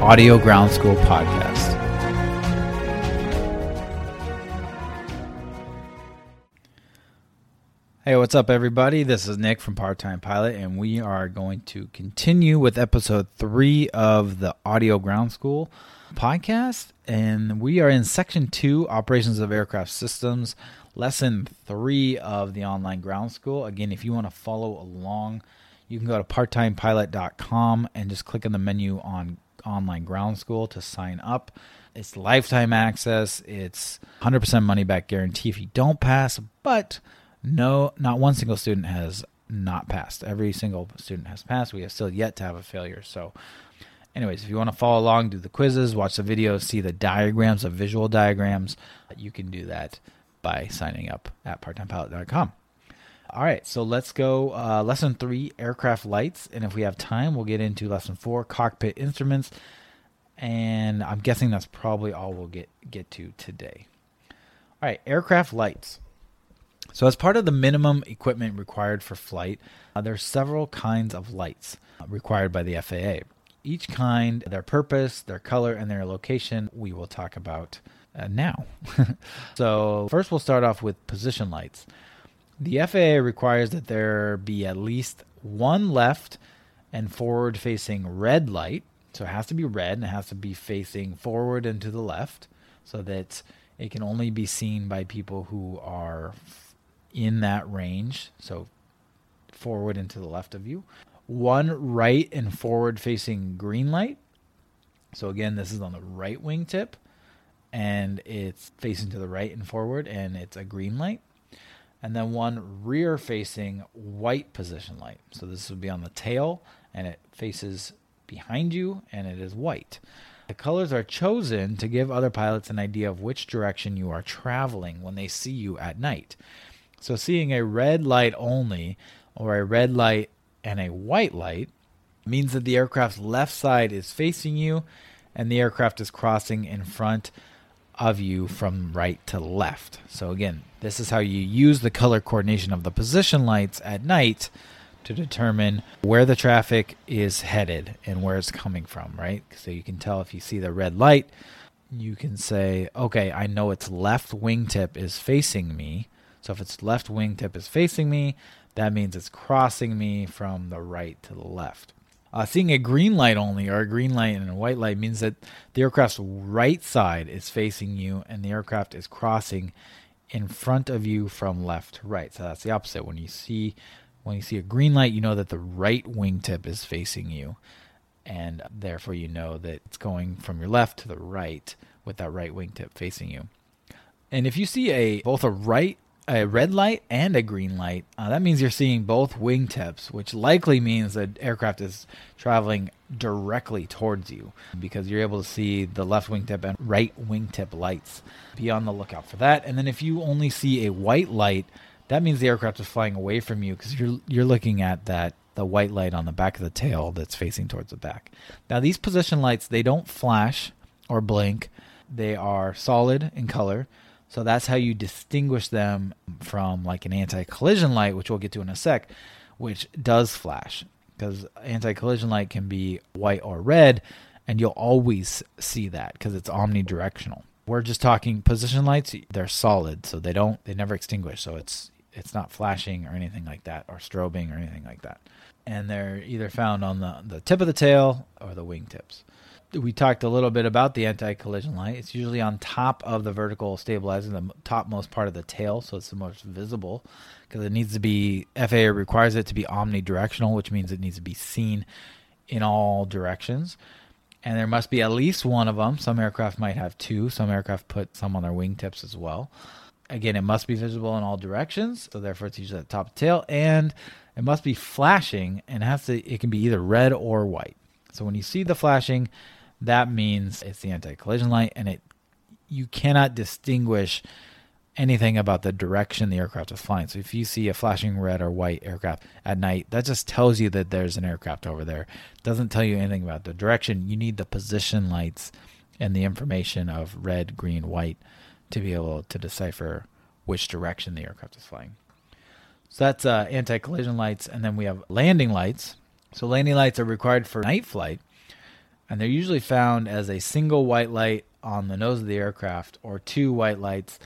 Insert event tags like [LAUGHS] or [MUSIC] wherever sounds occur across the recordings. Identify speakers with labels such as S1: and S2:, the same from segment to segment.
S1: Audio Ground School podcast. Hey, what's up, everybody? This is Nick from Part Time Pilot, and we are going to continue with episode three of the Audio Ground School podcast. And we are in section two Operations of Aircraft Systems, lesson three of the online ground school. Again, if you want to follow along, you can go to parttimepilot.com and just click on the menu on online ground school to sign up. It's lifetime access, it's 100% money back guarantee if you don't pass, but no, not one single student has not passed. Every single student has passed. We have still yet to have a failure. So, anyways, if you want to follow along, do the quizzes, watch the videos, see the diagrams, the visual diagrams, you can do that by signing up at parttimepilot.com. All right, so let's go. Uh, lesson three, aircraft lights, and if we have time, we'll get into lesson four, cockpit instruments, and I'm guessing that's probably all we'll get get to today. All right, aircraft lights. So, as part of the minimum equipment required for flight, uh, there are several kinds of lights uh, required by the FAA. Each kind, their purpose, their color, and their location, we will talk about uh, now. [LAUGHS] so, first, we'll start off with position lights. The FAA requires that there be at least one left and forward facing red light. So, it has to be red and it has to be facing forward and to the left so that it can only be seen by people who are in that range, so forward and to the left of you. One right and forward facing green light. So again, this is on the right wingtip and it's facing to the right and forward and it's a green light. And then one rear facing white position light. So this would be on the tail and it faces behind you and it is white. The colors are chosen to give other pilots an idea of which direction you are traveling when they see you at night. So seeing a red light only or a red light and a white light means that the aircraft's left side is facing you and the aircraft is crossing in front of you from right to left. So again, this is how you use the color coordination of the position lights at night to determine where the traffic is headed and where it's coming from, right? So you can tell if you see the red light, you can say, okay, I know its left wingtip is facing me so if its left wingtip is facing me, that means it's crossing me from the right to the left. Uh, seeing a green light only or a green light and a white light means that the aircraft's right side is facing you and the aircraft is crossing in front of you from left to right. So that's the opposite. When you see when you see a green light, you know that the right wingtip is facing you and therefore you know that it's going from your left to the right with that right wingtip facing you. And if you see a both a right a red light and a green light, uh, that means you're seeing both wingtips, which likely means that aircraft is traveling directly towards you because you're able to see the left wingtip and right wingtip lights. Be on the lookout for that. And then if you only see a white light, that means the aircraft is flying away from you because you're you're looking at that the white light on the back of the tail that's facing towards the back. Now these position lights they don't flash or blink. They are solid in color. So that's how you distinguish them from like an anti-collision light, which we'll get to in a sec, which does flash because anti-collision light can be white or red, and you'll always see that because it's omnidirectional. We're just talking position lights; they're solid, so they don't they never extinguish. So it's it's not flashing or anything like that, or strobing or anything like that. And they're either found on the the tip of the tail or the wingtips. We talked a little bit about the anti-collision light. It's usually on top of the vertical stabilizer, the topmost part of the tail, so it's the most visible because it needs to be FAA requires it to be omnidirectional, which means it needs to be seen in all directions. And there must be at least one of them. Some aircraft might have two. Some aircraft put some on their wingtips as well. Again, it must be visible in all directions, so therefore it's usually at the top of the tail, and it must be flashing and has to. It can be either red or white. So when you see the flashing, that means it's the anti-collision light, and it you cannot distinguish anything about the direction the aircraft is flying. So if you see a flashing red or white aircraft at night, that just tells you that there's an aircraft over there. It doesn't tell you anything about the direction. You need the position lights and the information of red, green, white to be able to decipher which direction the aircraft is flying. So that's uh, anti-collision lights, and then we have landing lights. So landing lights are required for night flight, and they're usually found as a single white light on the nose of the aircraft or two white lights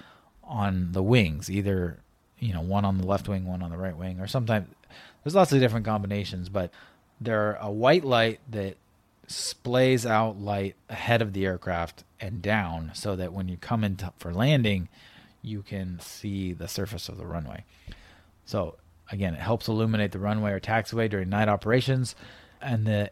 S1: on the wings, either you know one on the left wing, one on the right wing, or sometimes there's lots of different combinations. But they're a white light that splays out light ahead of the aircraft and down, so that when you come in for landing, you can see the surface of the runway. So again, it helps illuminate the runway or taxiway during night operations, and the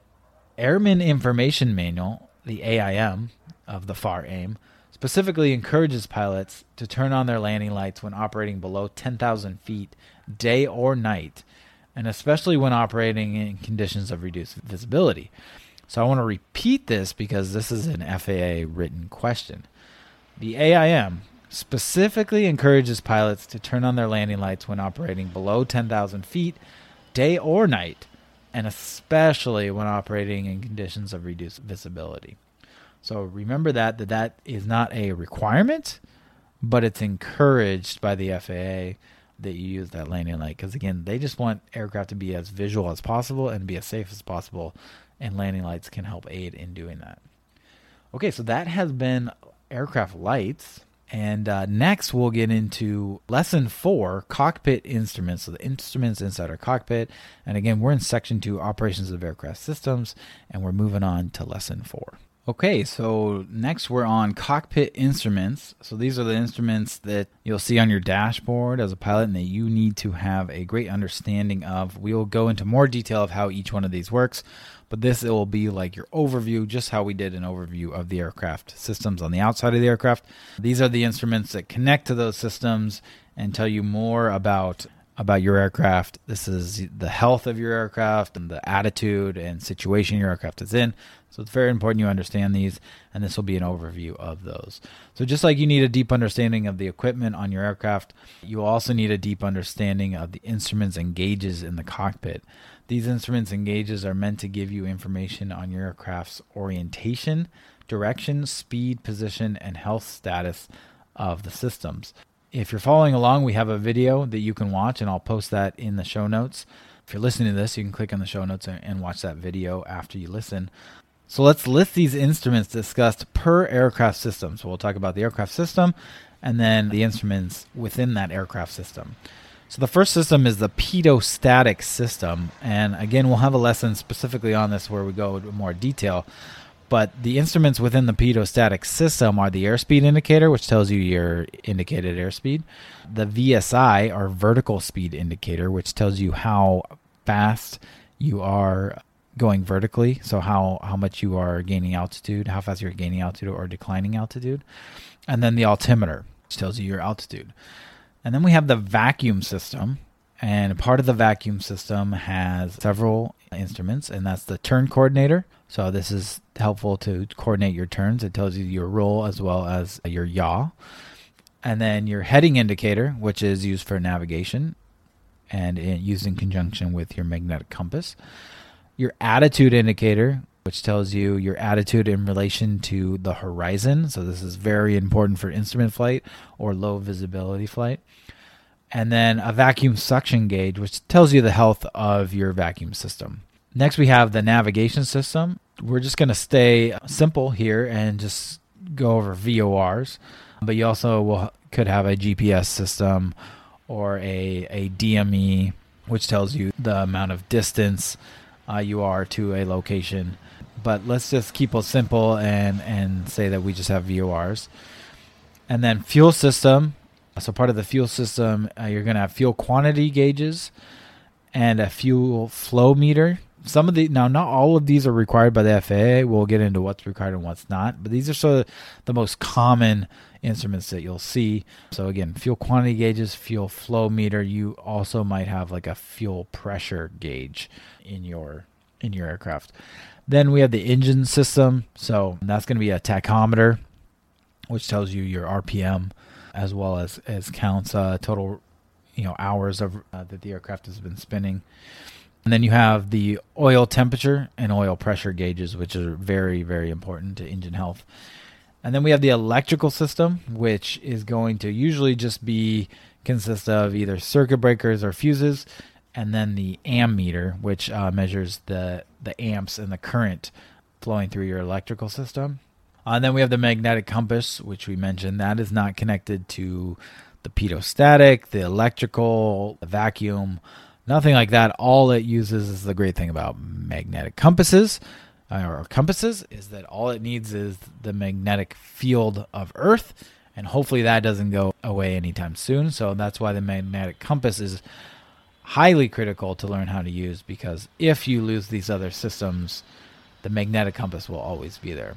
S1: Airman Information Manual, the AIM of the FAR AIM specifically encourages pilots to turn on their landing lights when operating below 10,000 feet, day or night, and especially when operating in conditions of reduced visibility. So I want to repeat this because this is an FAA written question. The AIM specifically encourages pilots to turn on their landing lights when operating below 10,000 feet, day or night, and especially when operating in conditions of reduced visibility. So remember that that that is not a requirement, but it's encouraged by the FAA that you use that landing light because again, they just want aircraft to be as visual as possible and be as safe as possible, and landing lights can help aid in doing that. Okay, so that has been aircraft lights. And uh, next, we'll get into lesson four cockpit instruments. So, the instruments inside our cockpit. And again, we're in section two operations of aircraft systems, and we're moving on to lesson four. Okay, so next we're on cockpit instruments. So these are the instruments that you'll see on your dashboard as a pilot and that you need to have a great understanding of. We will go into more detail of how each one of these works, but this it will be like your overview, just how we did an overview of the aircraft systems on the outside of the aircraft. These are the instruments that connect to those systems and tell you more about about your aircraft. This is the health of your aircraft and the attitude and situation your aircraft is in. So it's very important you understand these, and this will be an overview of those. So just like you need a deep understanding of the equipment on your aircraft, you also need a deep understanding of the instruments and gauges in the cockpit. These instruments and gauges are meant to give you information on your aircraft's orientation, direction, speed, position, and health status of the systems. If you're following along, we have a video that you can watch, and I'll post that in the show notes. If you're listening to this, you can click on the show notes and watch that video after you listen. So let's list these instruments discussed per aircraft system. So we'll talk about the aircraft system and then the instruments within that aircraft system. So the first system is the pitot-static system. And again, we'll have a lesson specifically on this where we go into more detail. But the instruments within the pitot-static system are the airspeed indicator, which tells you your indicated airspeed, the VSI, or vertical speed indicator, which tells you how fast you are going vertically, so how how much you are gaining altitude, how fast you're gaining altitude or declining altitude, and then the altimeter, which tells you your altitude. And then we have the vacuum system, and part of the vacuum system has several instruments, and that's the turn coordinator. So this is helpful to coordinate your turns. It tells you your roll as well as your yaw. And then your heading indicator, which is used for navigation and used in conjunction with your magnetic compass. Your attitude indicator, which tells you your attitude in relation to the horizon. So this is very important for instrument flight or low visibility flight and then a vacuum suction gauge, which tells you the health of your vacuum system. Next, we have the navigation system. We're just going to stay simple here and just go over VORs, but you also will, could have a GPS system or a, a DME, which tells you the amount of distance uh, you are to a location. but let's just keep it simple and and say that we just have VORs. And then fuel system. So part of the fuel system, uh, you're going to have fuel quantity gauges and a fuel flow meter. Some of the now not all of these are required by the FAA. We'll get into what's required and what's not, but these are sort of the most common instruments that you'll see. So again, fuel quantity gauges, fuel flow meter. You also might have like a fuel pressure gauge in your in your aircraft. Then we have the engine system. So that's going to be a tachometer, which tells you your RPM as well as as counts uh, total you know hours of uh, that the aircraft has been spinning. And then you have the oil temperature and oil pressure gauges, which are very, very important to engine health. And then we have the electrical system, which is going to usually just be consist of either circuit breakers or fuses, and then the ammeter, which uh, measures the the amps and the current flowing through your electrical system. Uh, and then we have the magnetic compass, which we mentioned. That is not connected to the pitot-static, the electrical, the vacuum, nothing like that. All it uses is the great thing about magnetic compasses or compasses is that all it needs is the magnetic field of Earth, and hopefully that doesn't go away anytime soon. So that's why the magnetic compass is highly critical to learn how to use because if you lose these other systems, the magnetic compass will always be there.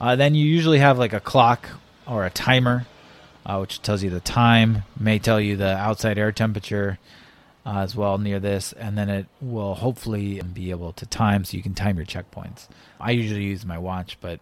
S1: Uh, then you usually have like a clock or a timer uh, which tells you the time, may tell you the outside air temperature uh, as well near this, and then it will hopefully be able to time so you can time your checkpoints. I usually use my watch, but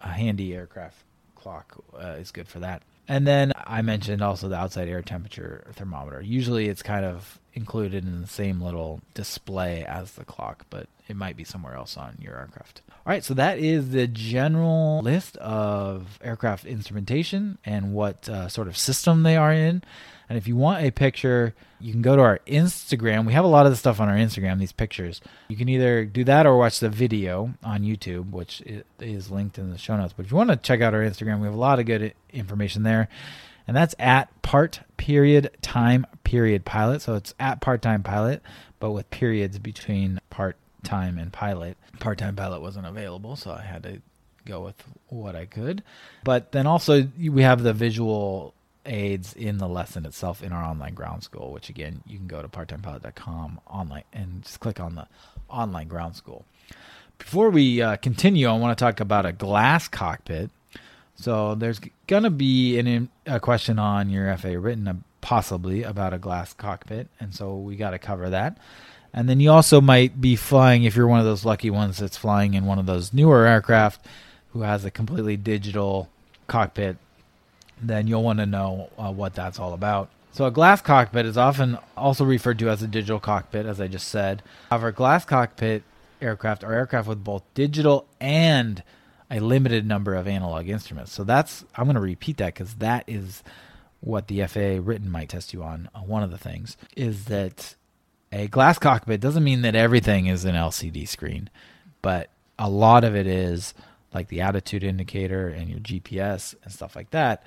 S1: a handy aircraft clock uh, is good for that. And then I mentioned also the outside air temperature thermometer. Usually it's kind of included in the same little display as the clock, but it might be somewhere else on your aircraft. All right, so that is the general list of aircraft instrumentation and what uh, sort of system they are in. And if you want a picture, you can go to our Instagram. We have a lot of the stuff on our Instagram, these pictures. You can either do that or watch the video on YouTube, which is linked in the show notes. But if you want to check out our Instagram, we have a lot of good information there. And that's at part period time period pilot. So it's at part time pilot, but with periods between part time and pilot. Part time pilot wasn't available, so I had to go with what I could. But then also, we have the visual aids in the lesson itself in our online ground school, which again, you can go to parttimepilot.com online and just click on the online ground school. Before we uh, continue, I want to talk about a glass cockpit. So there's going to be an, a question on your FA written uh, possibly about a glass cockpit, and so we got to cover that. And then you also might be flying if you're one of those lucky ones that's flying in one of those newer aircraft who has a completely digital cockpit then you'll want to know uh, what that's all about. So, a glass cockpit is often also referred to as a digital cockpit, as I just said. However, glass cockpit aircraft are aircraft with both digital and a limited number of analog instruments. So, that's, I'm going to repeat that because that is what the FAA written might test you on. Uh, one of the things is that a glass cockpit doesn't mean that everything is an LCD screen, but a lot of it is like the attitude indicator and your GPS and stuff like that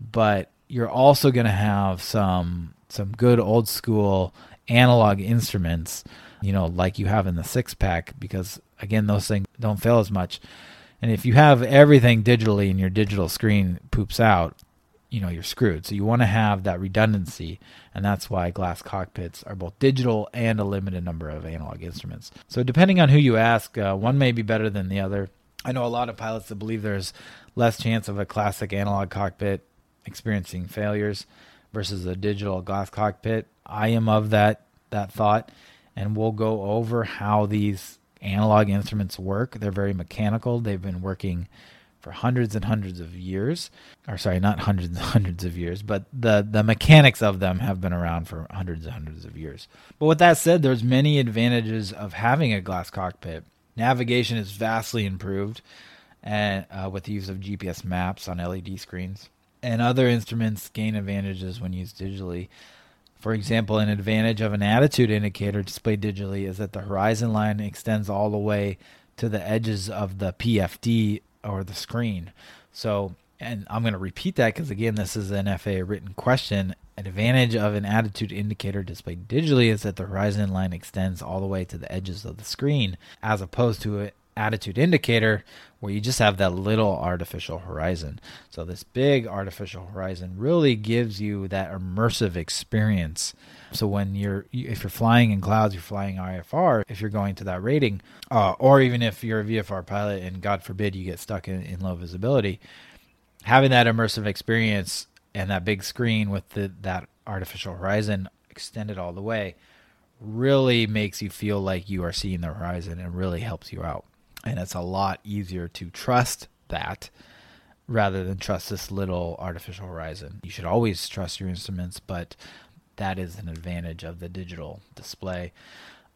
S1: but you're also going to have some some good old school analog instruments, you know, like you have in the six pack, because again, those things don't fail as much. And if you have everything digitally and your digital screen poops out, you know, you're screwed. So you want to have that redundancy, and that's why glass cockpits are both digital and a limited number of analog instruments. So depending on who you ask, uh, one may be better than the other. I know a lot of pilots that believe there's less chance of a classic analog cockpit experiencing failures versus a digital glass cockpit. I am of that that thought, and we'll go over how these analog instruments work. They're very mechanical. They've been working for hundreds and hundreds of years. Or sorry, not hundreds and [LAUGHS] hundreds of years, but the the mechanics of them have been around for hundreds and hundreds of years. But with that said, there's many advantages of having a glass cockpit. Navigation is vastly improved and uh, with the use of GPS maps on LED screens and other instruments gain advantages when used digitally. For example, an advantage of an attitude indicator displayed digitally is that the horizon line extends all the way to the edges of the PFD or the screen. So, and I'm going to repeat that because again, this is an FAA written question. An advantage of an attitude indicator displayed digitally is that the horizon line extends all the way to the edges of the screen, as opposed to attitude indicator where you just have that little artificial horizon. So this big artificial horizon really gives you that immersive experience. So when you're if you're flying in clouds, you're flying IFR. If you're going to that rating, uh, or even if you're a VFR pilot and God forbid you get stuck in, in low visibility, having that immersive experience and that big screen with the, that artificial horizon extended all the way really makes you feel like you are seeing the horizon and really helps you out. And it's a lot easier to trust that rather than trust this little artificial horizon. You should always trust your instruments, but that is an advantage of the digital display.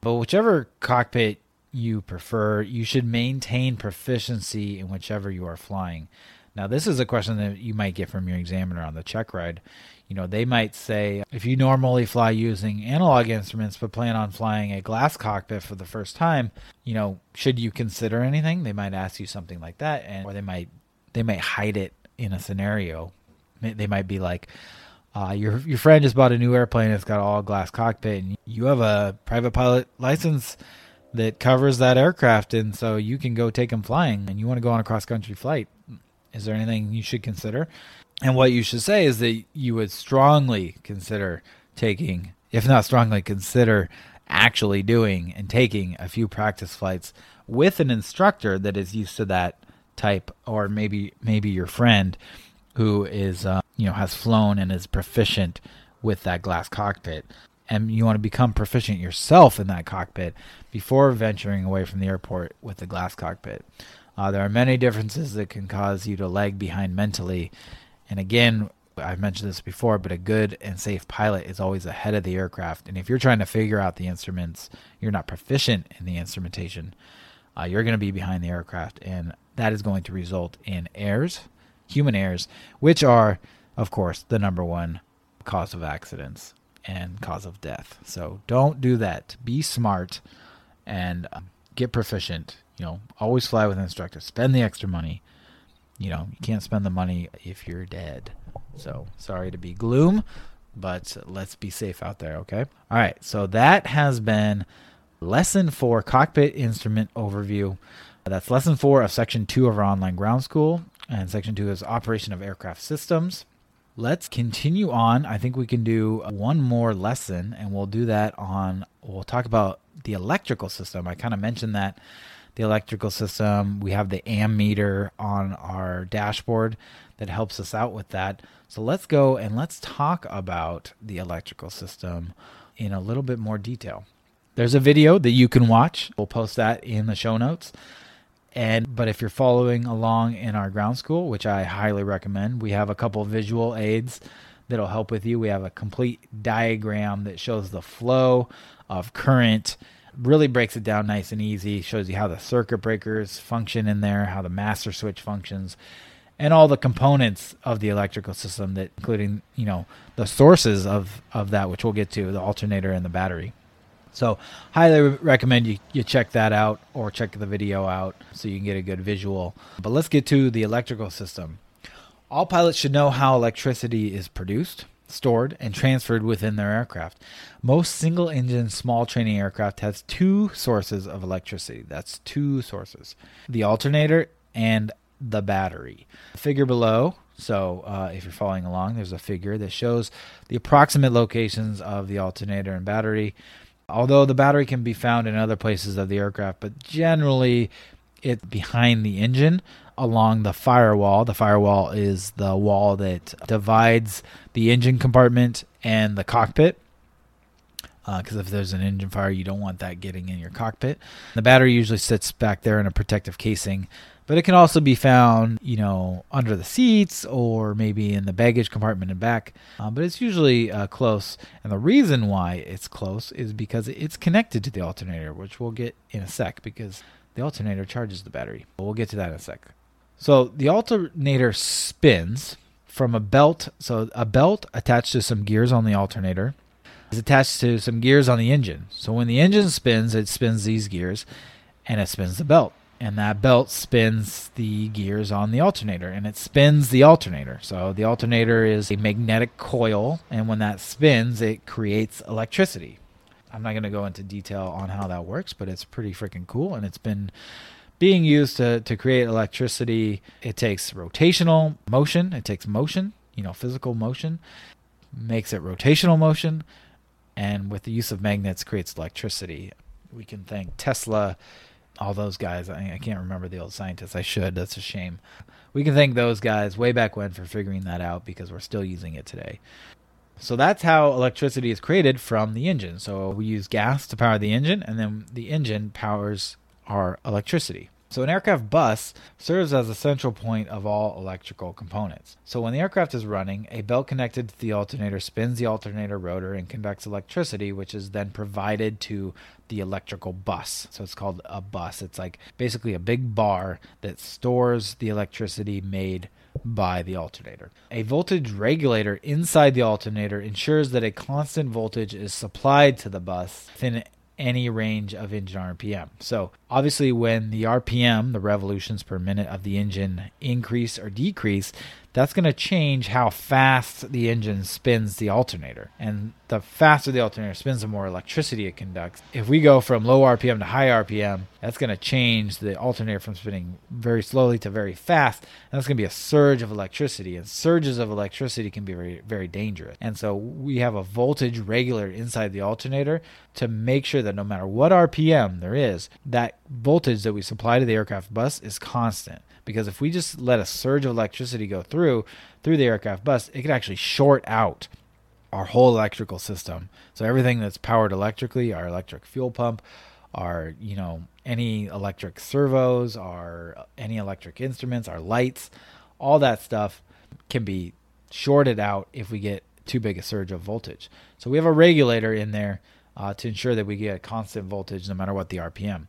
S1: But whichever cockpit you prefer, you should maintain proficiency in whichever you are flying. Now, this is a question that you might get from your examiner on the check ride. You know, they might say if you normally fly using analog instruments but plan on flying a glass cockpit for the first time, you know, should you consider anything? They might ask you something like that, and or they might they might hide it in a scenario. They might be like, uh, your your friend just bought a new airplane. It's got all glass cockpit, and you have a private pilot license that covers that aircraft, and so you can go take them flying. And you want to go on a cross country flight. Is there anything you should consider? And what you should say is that you would strongly consider taking, if not strongly consider actually doing and taking a few practice flights with an instructor that is used to that type or maybe maybe your friend who is uh, you know has flown and is proficient with that glass cockpit. And you want to become proficient yourself in that cockpit before venturing away from the airport with the glass cockpit. Uh, there are many differences that can cause you to lag behind mentally and again, I've mentioned this before, but a good and safe pilot is always ahead of the aircraft. And if you're trying to figure out the instruments, you're not proficient in the instrumentation, uh, you're going to be behind the aircraft. And that is going to result in errors, human errors, which are, of course, the number one cause of accidents and cause of death. So don't do that. Be smart and um, get proficient. You know, always fly with an instructor. Spend the extra money you know, you can't spend the money if you're dead. So sorry to be gloom, but let's be safe out there, okay? All right, so that has been lesson four cockpit instrument overview. That's lesson four of section two of our online ground school. And section two is operation of aircraft systems. Let's continue on. I think we can do one more lesson, and we'll do that on, we'll talk about the electrical system. I kind of mentioned that the electrical system. We have the ammeter on our dashboard that helps us out with that. So let's go and let's talk about the electrical system in a little bit more detail. There's a video that you can watch. We'll post that in the show notes. And but if you're following along in our ground school, which I highly recommend, we have a couple visual aids that'll help with you. We have a complete diagram that shows the flow of current really breaks it down nice and easy. Shows you how the circuit breakers function in there, how the master switch functions, and all the components of the electrical system that including, you know, the sources of of that which we'll get to, the alternator and the battery. So, highly recommend you, you check that out or check the video out so you can get a good visual. But let's get to the electrical system. All pilots should know how electricity is produced stored, and transferred within their aircraft. Most single engine small training aircraft has two sources of electricity. That's two sources the alternator and the battery. Figure below, so uh, if you're following along, there's a figure that shows the approximate locations of the alternator and battery. Although the battery can be found in other places of the aircraft, but generally it's behind the engine along the firewall. The firewall is the wall that divides the engine compartment and the cockpit. Because uh, if there's an engine fire, you don't want that getting in your cockpit. The battery usually sits back there in a protective casing, but it can also be found, you know, under the seats or maybe in the baggage compartment in back. Uh, but it's usually uh, close, and the reason why it's close is because it's connected to the alternator, which we'll get in a sec. Because the alternator charges the battery. We'll get to that in a sec. So the alternator spins from a belt. So a belt attached to some gears on the alternator is attached to some gears on the engine. So when the engine spins, it spins these gears and it spins the belt. And that belt spins the gears on the alternator and it spins the alternator. So the alternator is a magnetic coil, and when that spins, it creates electricity. I'm not going to go into detail on how that works, but it's pretty freaking cool and it's been being used to, to create electricity. It takes rotational motion, it takes motion, you know, physical motion, makes it rotational motion, and with the use of magnets creates electricity. We can thank Tesla, all those guys. I, I can't remember the old scientists. I should. That's a shame. We can thank those guys way back when for figuring that out because we're still using it today. So that's how electricity is created from the engine. So we use gas to power the engine, and then the engine powers our electricity. So an aircraft bus serves as a central point of all electrical components. So when the aircraft is running, a belt connected to the alternator spins the alternator rotor and conducts electricity, which is then provided to the electrical bus. So it's called a bus. It's like basically a big bar that stores the electricity made by the alternator. A voltage regulator inside the alternator ensures that a constant voltage is supplied to the bus within any range of engine RPM. So, obviously, when the RPM, the revolutions per minute of the engine, increase or decrease, that's going to change how fast the engine spins the alternator. And the faster the alternator spins, the more electricity it conducts. If we go from low RPM to high RPM, that's going to change the alternator from spinning very slowly to very fast. And that's going to be a surge of electricity. And surges of electricity can be very, very dangerous. And so we have a voltage regulator inside the alternator to make sure that no matter what RPM there is, that voltage that we supply to the aircraft bus is constant because if we just let a surge of electricity go through through the aircraft bus, it could actually short out our whole electrical system. So everything that's powered electrically, our electric fuel pump, our you know any electric servos, our any electric instruments, our lights, all that stuff can be shorted out if we get too big a surge of voltage. So we have a regulator in there uh, to ensure that we get a constant voltage no matter what the RPM.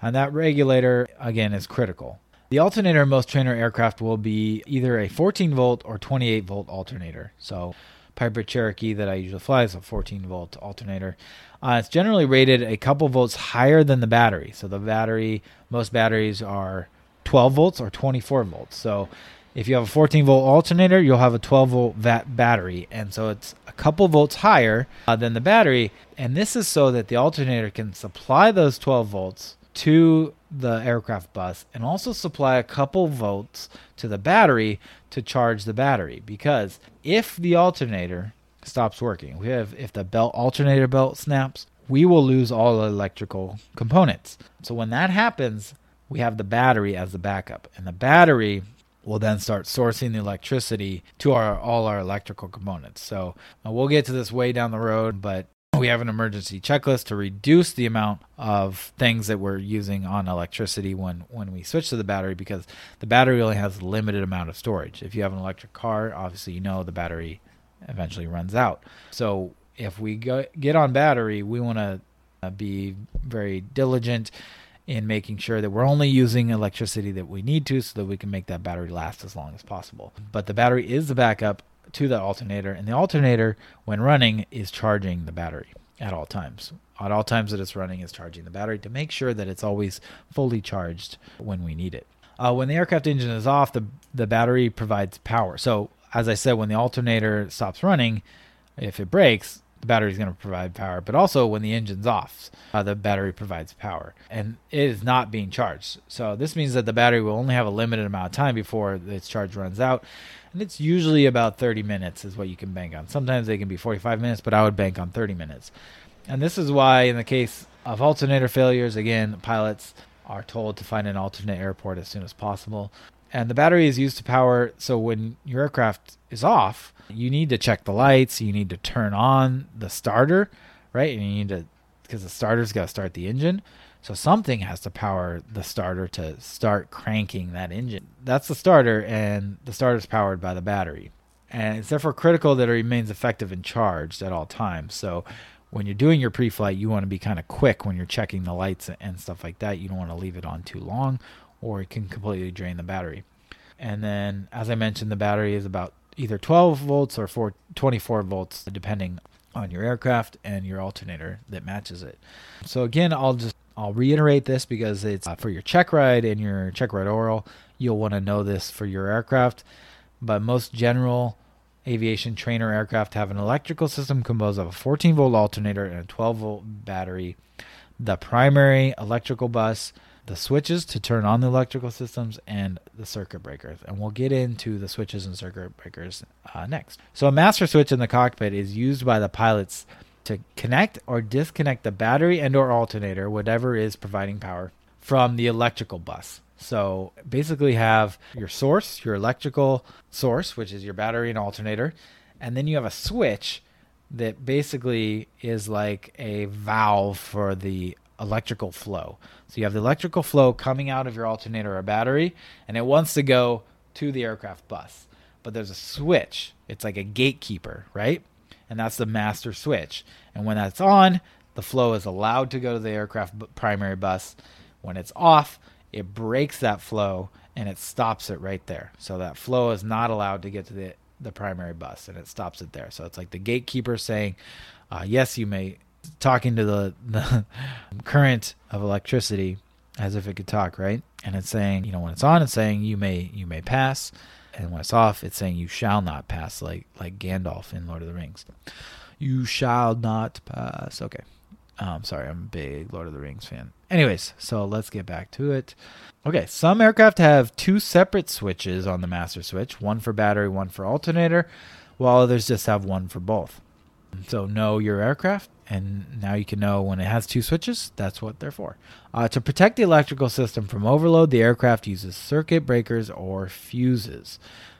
S1: And that regulator again is critical. The alternator in most trainer aircraft will be either a 14 volt or 28 volt alternator. So, Piper Cherokee that I usually fly is a 14 volt alternator. Uh, it's generally rated a couple volts higher than the battery. So, the battery, most batteries are 12 volts or 24 volts. So, if you have a 14 volt alternator, you'll have a 12 volt battery. And so it's a couple volts higher uh, than the battery. And this is so that the alternator can supply those 12 volts to the aircraft bus and also supply a couple volts to the battery to charge the battery. Because if the alternator stops working we have if the belt alternator belt snaps we will lose all electrical components. So when that happens we have the battery as the backup. And the battery will then start sourcing the electricity to our all our electrical components. So uh, we'll get to this way down the road but we have an emergency checklist to reduce the amount of things that we're using on electricity when when we switch to the battery because the battery only has a limited amount of storage. If you have an electric car, obviously you know the battery eventually runs out. So if we go, get on battery, we want to uh, be very diligent in making sure that we're only using electricity that we need to so that we can make that battery last as long as possible. But the battery is the backup to the alternator, and the alternator, when running, is charging the battery at all times. At all times that it's running, is charging the battery to make sure that it's always fully charged when we need it. Uh, when the aircraft engine is off, the the battery provides power. So, as I said, when the alternator stops running, if it breaks, the battery is going to provide power. But also, when the engine's off, uh, the battery provides power, and it is not being charged. So this means that the battery will only have a limited amount of time before its charge runs out and it's usually about 30 minutes is what you can bank on. Sometimes they can be 45 minutes, but I would bank on 30 minutes. And this is why, in the case of alternator failures, again, pilots are told to find an alternate airport as soon as possible. And the battery is used to power, so when your aircraft is off, you need to check the lights, you need to turn on the starter, right? And you need to, because the starter's got to start the engine. So something has to power the starter to start cranking that engine. That's the starter, and the starter is powered by the battery. And it's therefore critical that it remains effective and charged at all times. So when you're doing your pre-flight, you want to be kind of quick when you're checking the lights and stuff like that. You don't want to leave it on too long, or it can completely drain the battery. And then, as I mentioned, the battery is about either 12 volts or 4, 24 volts, depending on your aircraft and your alternator that matches it. So again, I'll just I'll reiterate this because it's uh, for your check ride and your check ride oral. You'll want to know this for your aircraft, but most general aviation trainer aircraft have an electrical system composed of a 14 volt alternator and a 12 volt battery. The primary electrical bus the switches to turn on the electrical systems and the circuit breakers. And we'll get into the switches and circuit breakers uh, next. So, a master switch in the cockpit is used by the pilots to connect or disconnect the battery and or alternator, whatever is providing power, from the electrical bus. So basically have your source, your electrical source, which is your battery and alternator, and then you have a switch that basically is like a valve for the electrical flow. So you have the electrical flow coming out of your alternator or battery, and it wants to go to the aircraft bus. But there's a switch. It's like a gatekeeper, right? And that's the master switch. And when that's on, the flow is allowed to go to the aircraft primary bus. When it's off, it breaks that flow and it stops it right there. So that flow is not allowed to get to the the primary bus and it stops it there. So it's like the gatekeeper saying, uh, "Yes, you may." Talking to the, the [LAUGHS] current of electricity as if it could talk, right? And it's saying, you know, when it's on, it's saying you may you may pass, and when it's off, it's saying you shall not pass, like like Gandalf in Lord of the Rings. You shall not pass. Okay. Um, sorry, I'm a big Lord of the Rings fan. Anyways, so let's get back to it. Okay, some aircraft have two separate switches on the master switch, one for battery, one for alternator, while others just have one for both. So know your aircraft, and now you can know when it has two switches, that's what they're for. Uh, to protect the electrical system from overload, the aircraft uses circuit breakers or fuses.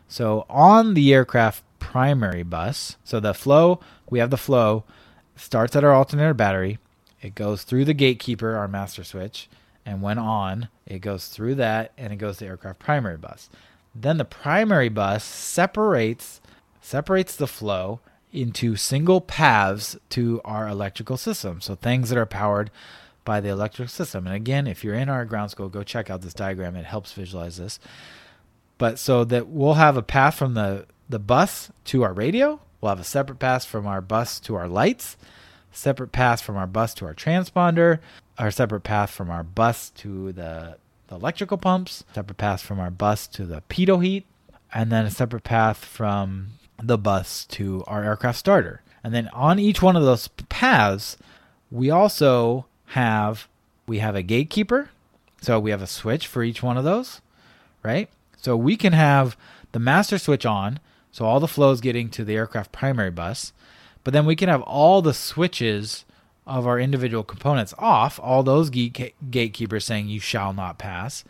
S1: So on the aircraft primary bus, so the flow, we have the flow, starts at our alternator battery, it goes through the gatekeeper, our master switch, and when on, it goes through that and it goes to aircraft primary bus. Then the primary bus separates separates the flow into single paths to our electrical system. So things that are powered by the electric system. And again, if you're in our ground school, go check out this diagram. It helps visualize this. But so that we'll have a path from the, the bus to our radio, we'll have a separate path from our bus to our lights, separate path from our bus to our transponder, our separate path from our bus to the, the electrical pumps, separate path from our bus to the pitot heat, and then a separate path from the bus to our aircraft starter. And then on each one of those paths, we also have we have a gatekeeper. So we have a switch for each one of those, right? So we can have the master switch on, so all the flow is getting to the aircraft primary bus. But then we can have all the switches of our individual components off, all those gatekeepers saying you shall not pass.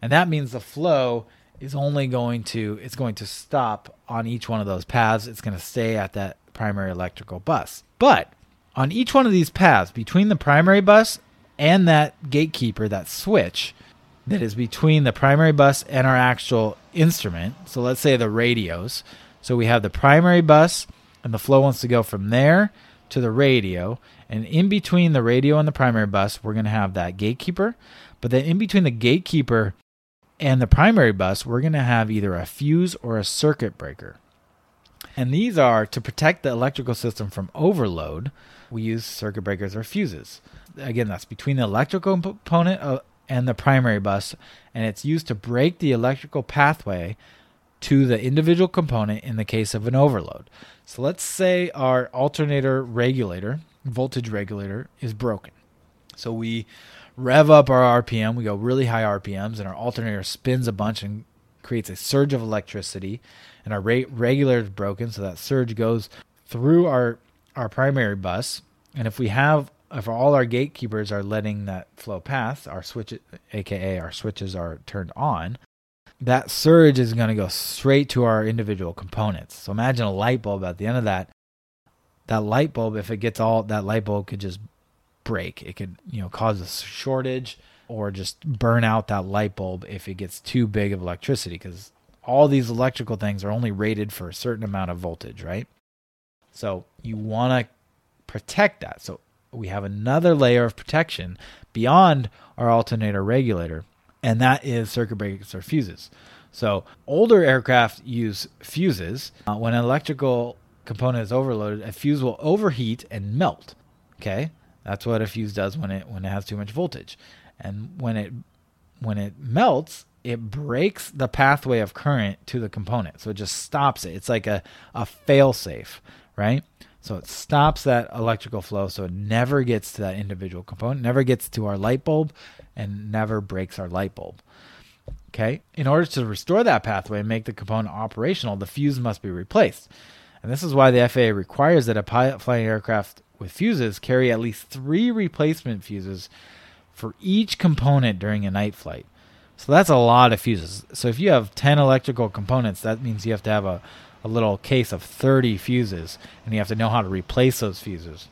S1: And that means the flow is only going to it's going to stop on each one of those paths. It's going to stay at that primary electrical bus. But on each one of these paths between the primary bus and that gatekeeper, that switch that is between the primary bus and our actual instrument. So let's say the radios. So we have the primary bus and the flow wants to go from there to the radio. And in between the radio and the primary bus, we're going to have that gatekeeper. But then in between the gatekeeper and the primary bus, we're going to have either a fuse or a circuit breaker. And these are to protect the electrical system from overload. We use circuit breakers or fuses. Again, that's between the electrical component uh, and the primary bus, and it's used to break the electrical pathway to the individual component in the case of an overload. So let's say our alternator regulator, voltage regulator, is broken. So we rev up our RPM, we go really high RPMs, and our alternator spins a bunch and creates a surge of electricity. And our rate regulator is broken, so that surge goes through our our primary bus. And if we have if all our gatekeepers are letting that flow pass, our switch, aka our switches are turned on, that surge is going to go straight to our individual components. So imagine a light bulb at the end of that. That light bulb, if it gets all, that light bulb could just break. It could, you know, cause a shortage or just burn out that light bulb if it gets too big of electricity because all these electrical things are only rated for a certain amount of voltage, right? So you want to protect that. So we have another layer of protection beyond our alternator regulator, and that is circuit breakers or fuses. So older aircraft use fuses. Uh, when an electrical component is overloaded, a fuse will overheat and melt. Okay, that's what a fuse does when it when it has too much voltage, and when it when it melts, it breaks the pathway of current to the component, so it just stops it. It's like a a fail safe, right? So it stops that electrical flow so it never gets to that individual component, never gets to our light bulb, and never breaks our light bulb. Okay. In order to restore that pathway and make the component operational, the fuse must be replaced. And this is why the FAA requires that a pilot flying aircraft with fuses carry at least three replacement fuses for each component during a night flight. So that's a lot of fuses. So if you have 10 electrical components, that means you have to have a, a little case of 30 fuses, and you have to know how to replace those fuses.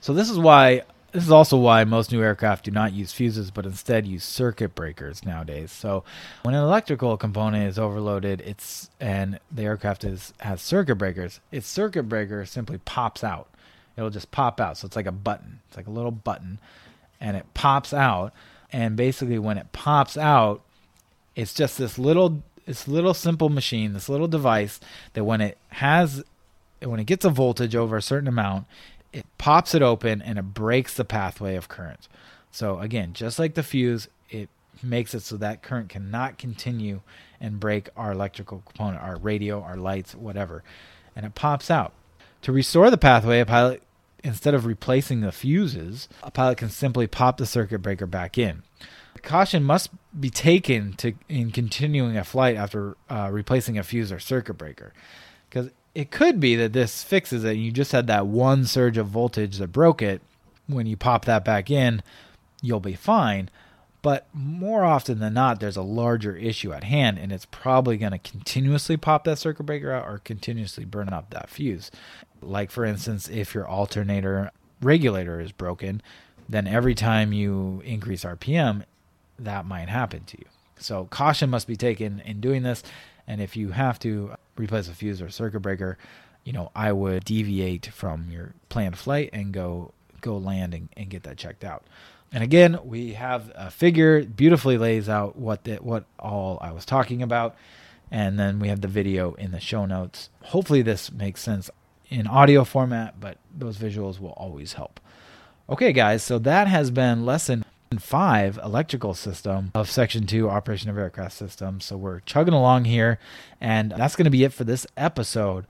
S1: So this is why this is also why most new aircraft do not use fuses, but instead use circuit breakers nowadays. So when an electrical component is overloaded, it's and the aircraft is has circuit breakers, its circuit breaker simply pops out. It'll just pop out. So it's like a button. It's like a little button, and it pops out. And basically, when it pops out, it's just this little this little simple machine, this little device that when it has when it gets a voltage over a certain amount, it pops it open and it breaks the pathway of current. So again, just like the fuse, it makes it so that current cannot continue and break our electrical component, our radio, our lights, whatever. And it pops out. To restore the pathway, a pilot instead of replacing the fuses, a pilot can simply pop the circuit breaker back in. Caution must be taken to in continuing a flight after uh, replacing a fuse or circuit breaker, because it could be that this fixes it. You just had that one surge of voltage that broke it. When you pop that back in, you'll be fine. But more often than not, there's a larger issue at hand, and it's probably going to continuously pop that circuit breaker out or continuously burn up that fuse. Like, for instance, if your alternator regulator is broken, then every time you increase RPM, that might happen to you. So, caution must be taken in doing this. And if you have to replace a fuse or circuit breaker, you know, I would deviate from your planned flight and go go land and, and get that checked out. And again, we have a figure beautifully lays out what the, what all I was talking about, and then we have the video in the show notes. Hopefully, this makes sense in audio format, but those visuals will always help. Okay, guys, so that has been lesson five electrical system of section two operation of aircraft systems so we're chugging along here and that's going to be it for this episode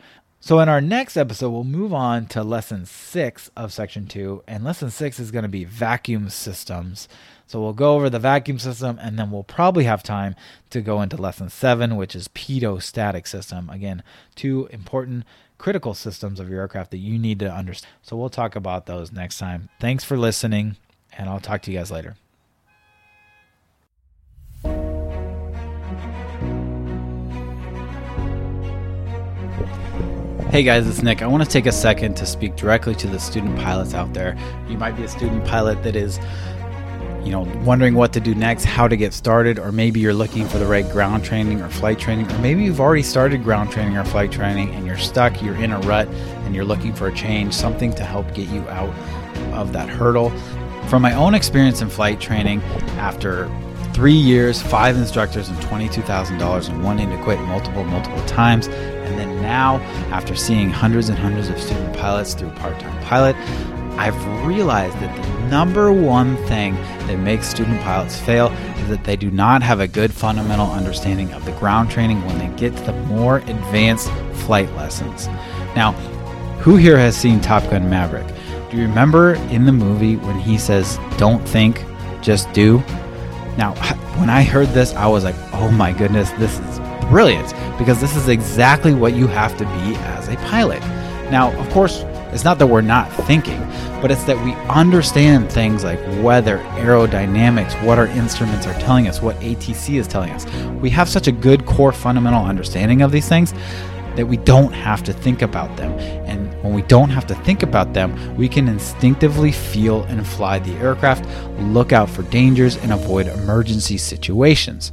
S1: so in our next episode we'll move on to lesson six of section two and lesson six is going to be vacuum systems. So we'll go over the vacuum system and then we'll probably have time to go into lesson seven which is pitot-static system. Again two important critical systems of your aircraft that you need to understand. So we'll talk about those next time. Thanks for listening and I'll talk to you guys later. Hey guys, it's Nick. I want to take a second to speak directly to the student pilots out there. You might be a student pilot that is you know, wondering what to do next, how to get started, or maybe you're looking for the right ground training or flight training, or maybe you've already started ground training or flight training and you're stuck, you're in a rut, and you're looking for a change, something to help get you out of that hurdle. From my own experience in flight training, after three years, five instructors, and $22,000 and wanting to quit multiple, multiple times, and then now, after seeing hundreds and hundreds of student pilots through Part Time Pilot, I've realized that the number one thing that makes student pilots fail is that they do not have a good fundamental understanding of the ground training when they get to the more advanced flight lessons. Now, who here has seen Top Gun Maverick? Do you remember in the movie when he says, Don't think, just do? Now, when I heard this, I was like, Oh my goodness, this is brilliant because this is exactly what you have to be as a pilot. Now, of course, it's not that we're not thinking, but it's that we understand things like weather, aerodynamics, what our instruments are telling us, what ATC is telling us. We have such a good core fundamental understanding of these things that we don't have to think about them. And when we don't have to think about them, we can instinctively feel and fly the aircraft, look out for dangers, and avoid emergency situations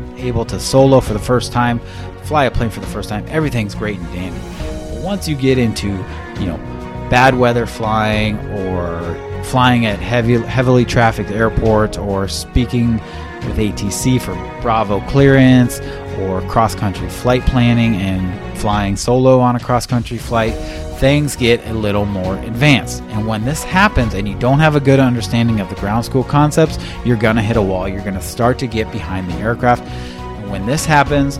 S1: able to solo for the first time fly a plane for the first time, everything's great and dandy. But once you get into, you know, bad weather flying or flying at heavy, heavily trafficked airports or speaking with ATC for Bravo clearance or cross country flight planning and flying solo on a cross country flight, things get a little more advanced. And when this happens and you don't have a good understanding of the ground school concepts, you're going to hit a wall. You're going to start to get behind the aircraft. And when this happens,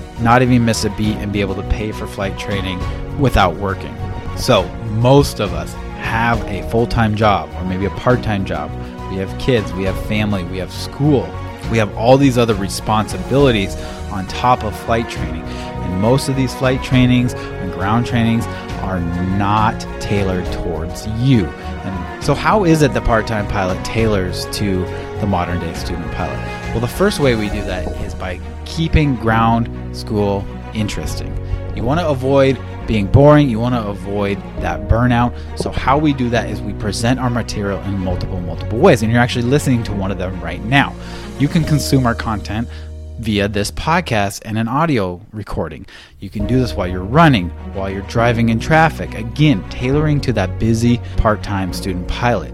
S1: not even miss a beat and be able to pay for flight training without working. So, most of us have a full time job or maybe a part time job. We have kids, we have family, we have school, we have all these other responsibilities on top of flight training. And most of these flight trainings and ground trainings are not tailored towards you. And so, how is it the part time pilot tailors to the modern day student pilot? Well, the first way we do that is by keeping ground school interesting. You want to avoid being boring, you want to avoid that burnout. So, how we do that is we present our material in multiple, multiple ways. And you're actually listening to one of them right now. You can consume our content via this podcast and an audio recording. You can do this while you're running, while you're driving in traffic. Again, tailoring to that busy part time student pilot.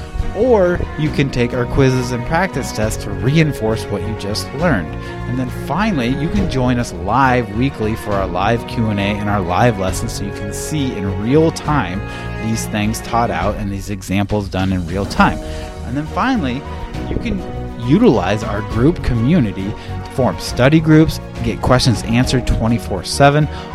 S1: or you can take our quizzes and practice tests to reinforce what you just learned. And then finally, you can join us live weekly for our live Q&A and our live lessons so you can see in real time these things taught out and these examples done in real time. And then finally, you can utilize our group community form study groups, get questions answered 24 7.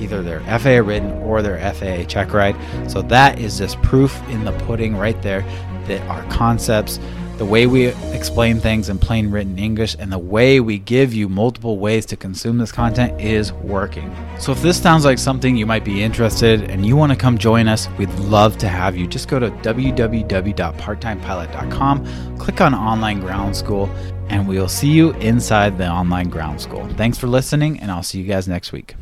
S1: either their FAA written or their FAA check ride. So that is just proof in the pudding right there that our concepts the way we explain things in plain written English and the way we give you multiple ways to consume this content is working. So if this sounds like something you might be interested and you want to come join us, we'd love to have you. Just go to www.parttimepilot.com, click on online ground school, and we'll see you inside the online ground school. Thanks for listening, and I'll see you guys next week.